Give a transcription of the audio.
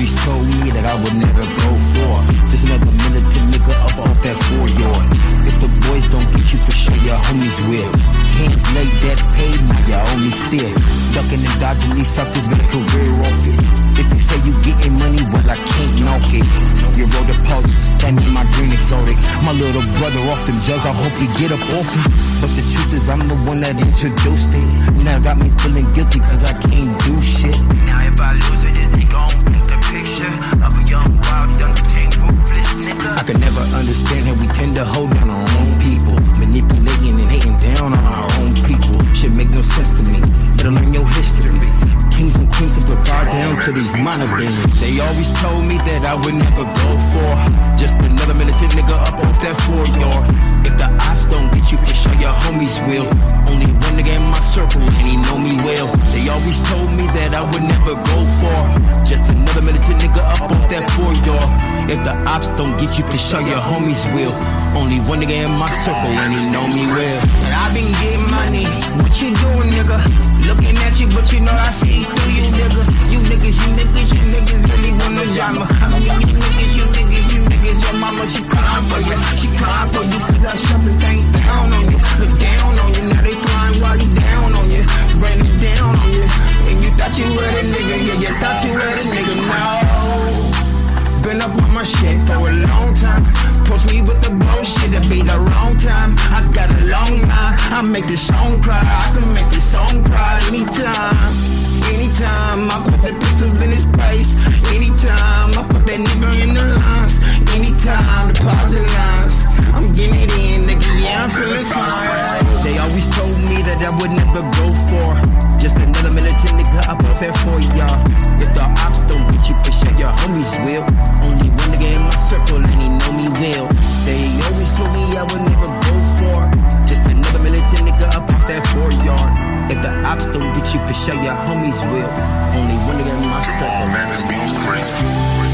always told me that I would never go for just another militant nigga up off that four yard. If the boys don't get you for sure, your homies will. Hands laid that paid, now your only still. Ducking and dodging these suckers, got a career off it. If you say you getting money, well I can't knock it. You roll deposits, that mean my green exotic. My little brother off them jugs, I hope he get up off it. But the truth is I'm the one that introduced it. Now got me feeling guilty cause I can't do shit. Now if I lose it, it, is never understand how we tend to hold down our own people. Manipulating and hating down on our own people. Should make no sense to me. Better learn your history. Kings and queens of bow down to these minor bands. They always told me that I would never go for just another militant nigga up off that four ops don't get you, for sure your homies will. Only one nigga in my circle and he know me well. And I been getting money. What you doing, nigga? Looking at you, but you know I see through you niggas. You niggas, you niggas, you niggas really want no drama. I mean, you niggas, you niggas, you niggas. Your mama, she crying for you. She crying for you cause I shut the thing down on you. Look down on you. Now they flying while you down on you. Raining down on you. And you thought you were the nigga. Yeah, you thought you were the nigga. No. My shit for a long time. Push me with the bullshit, it be the wrong time. I got a long line, I make this song cry. I can make this song cry anytime. Anytime I put the pistol in his face. Anytime I put that nigga in the lines. Anytime deposit lines. I'm getting it in, nigga. Yeah, I'm feeling fine. They always told me that I would never go for just another militant nigga up off that four yard. If the ops don't get you, for sure your homies Only one nigga in my oh, man, this beat's crazy.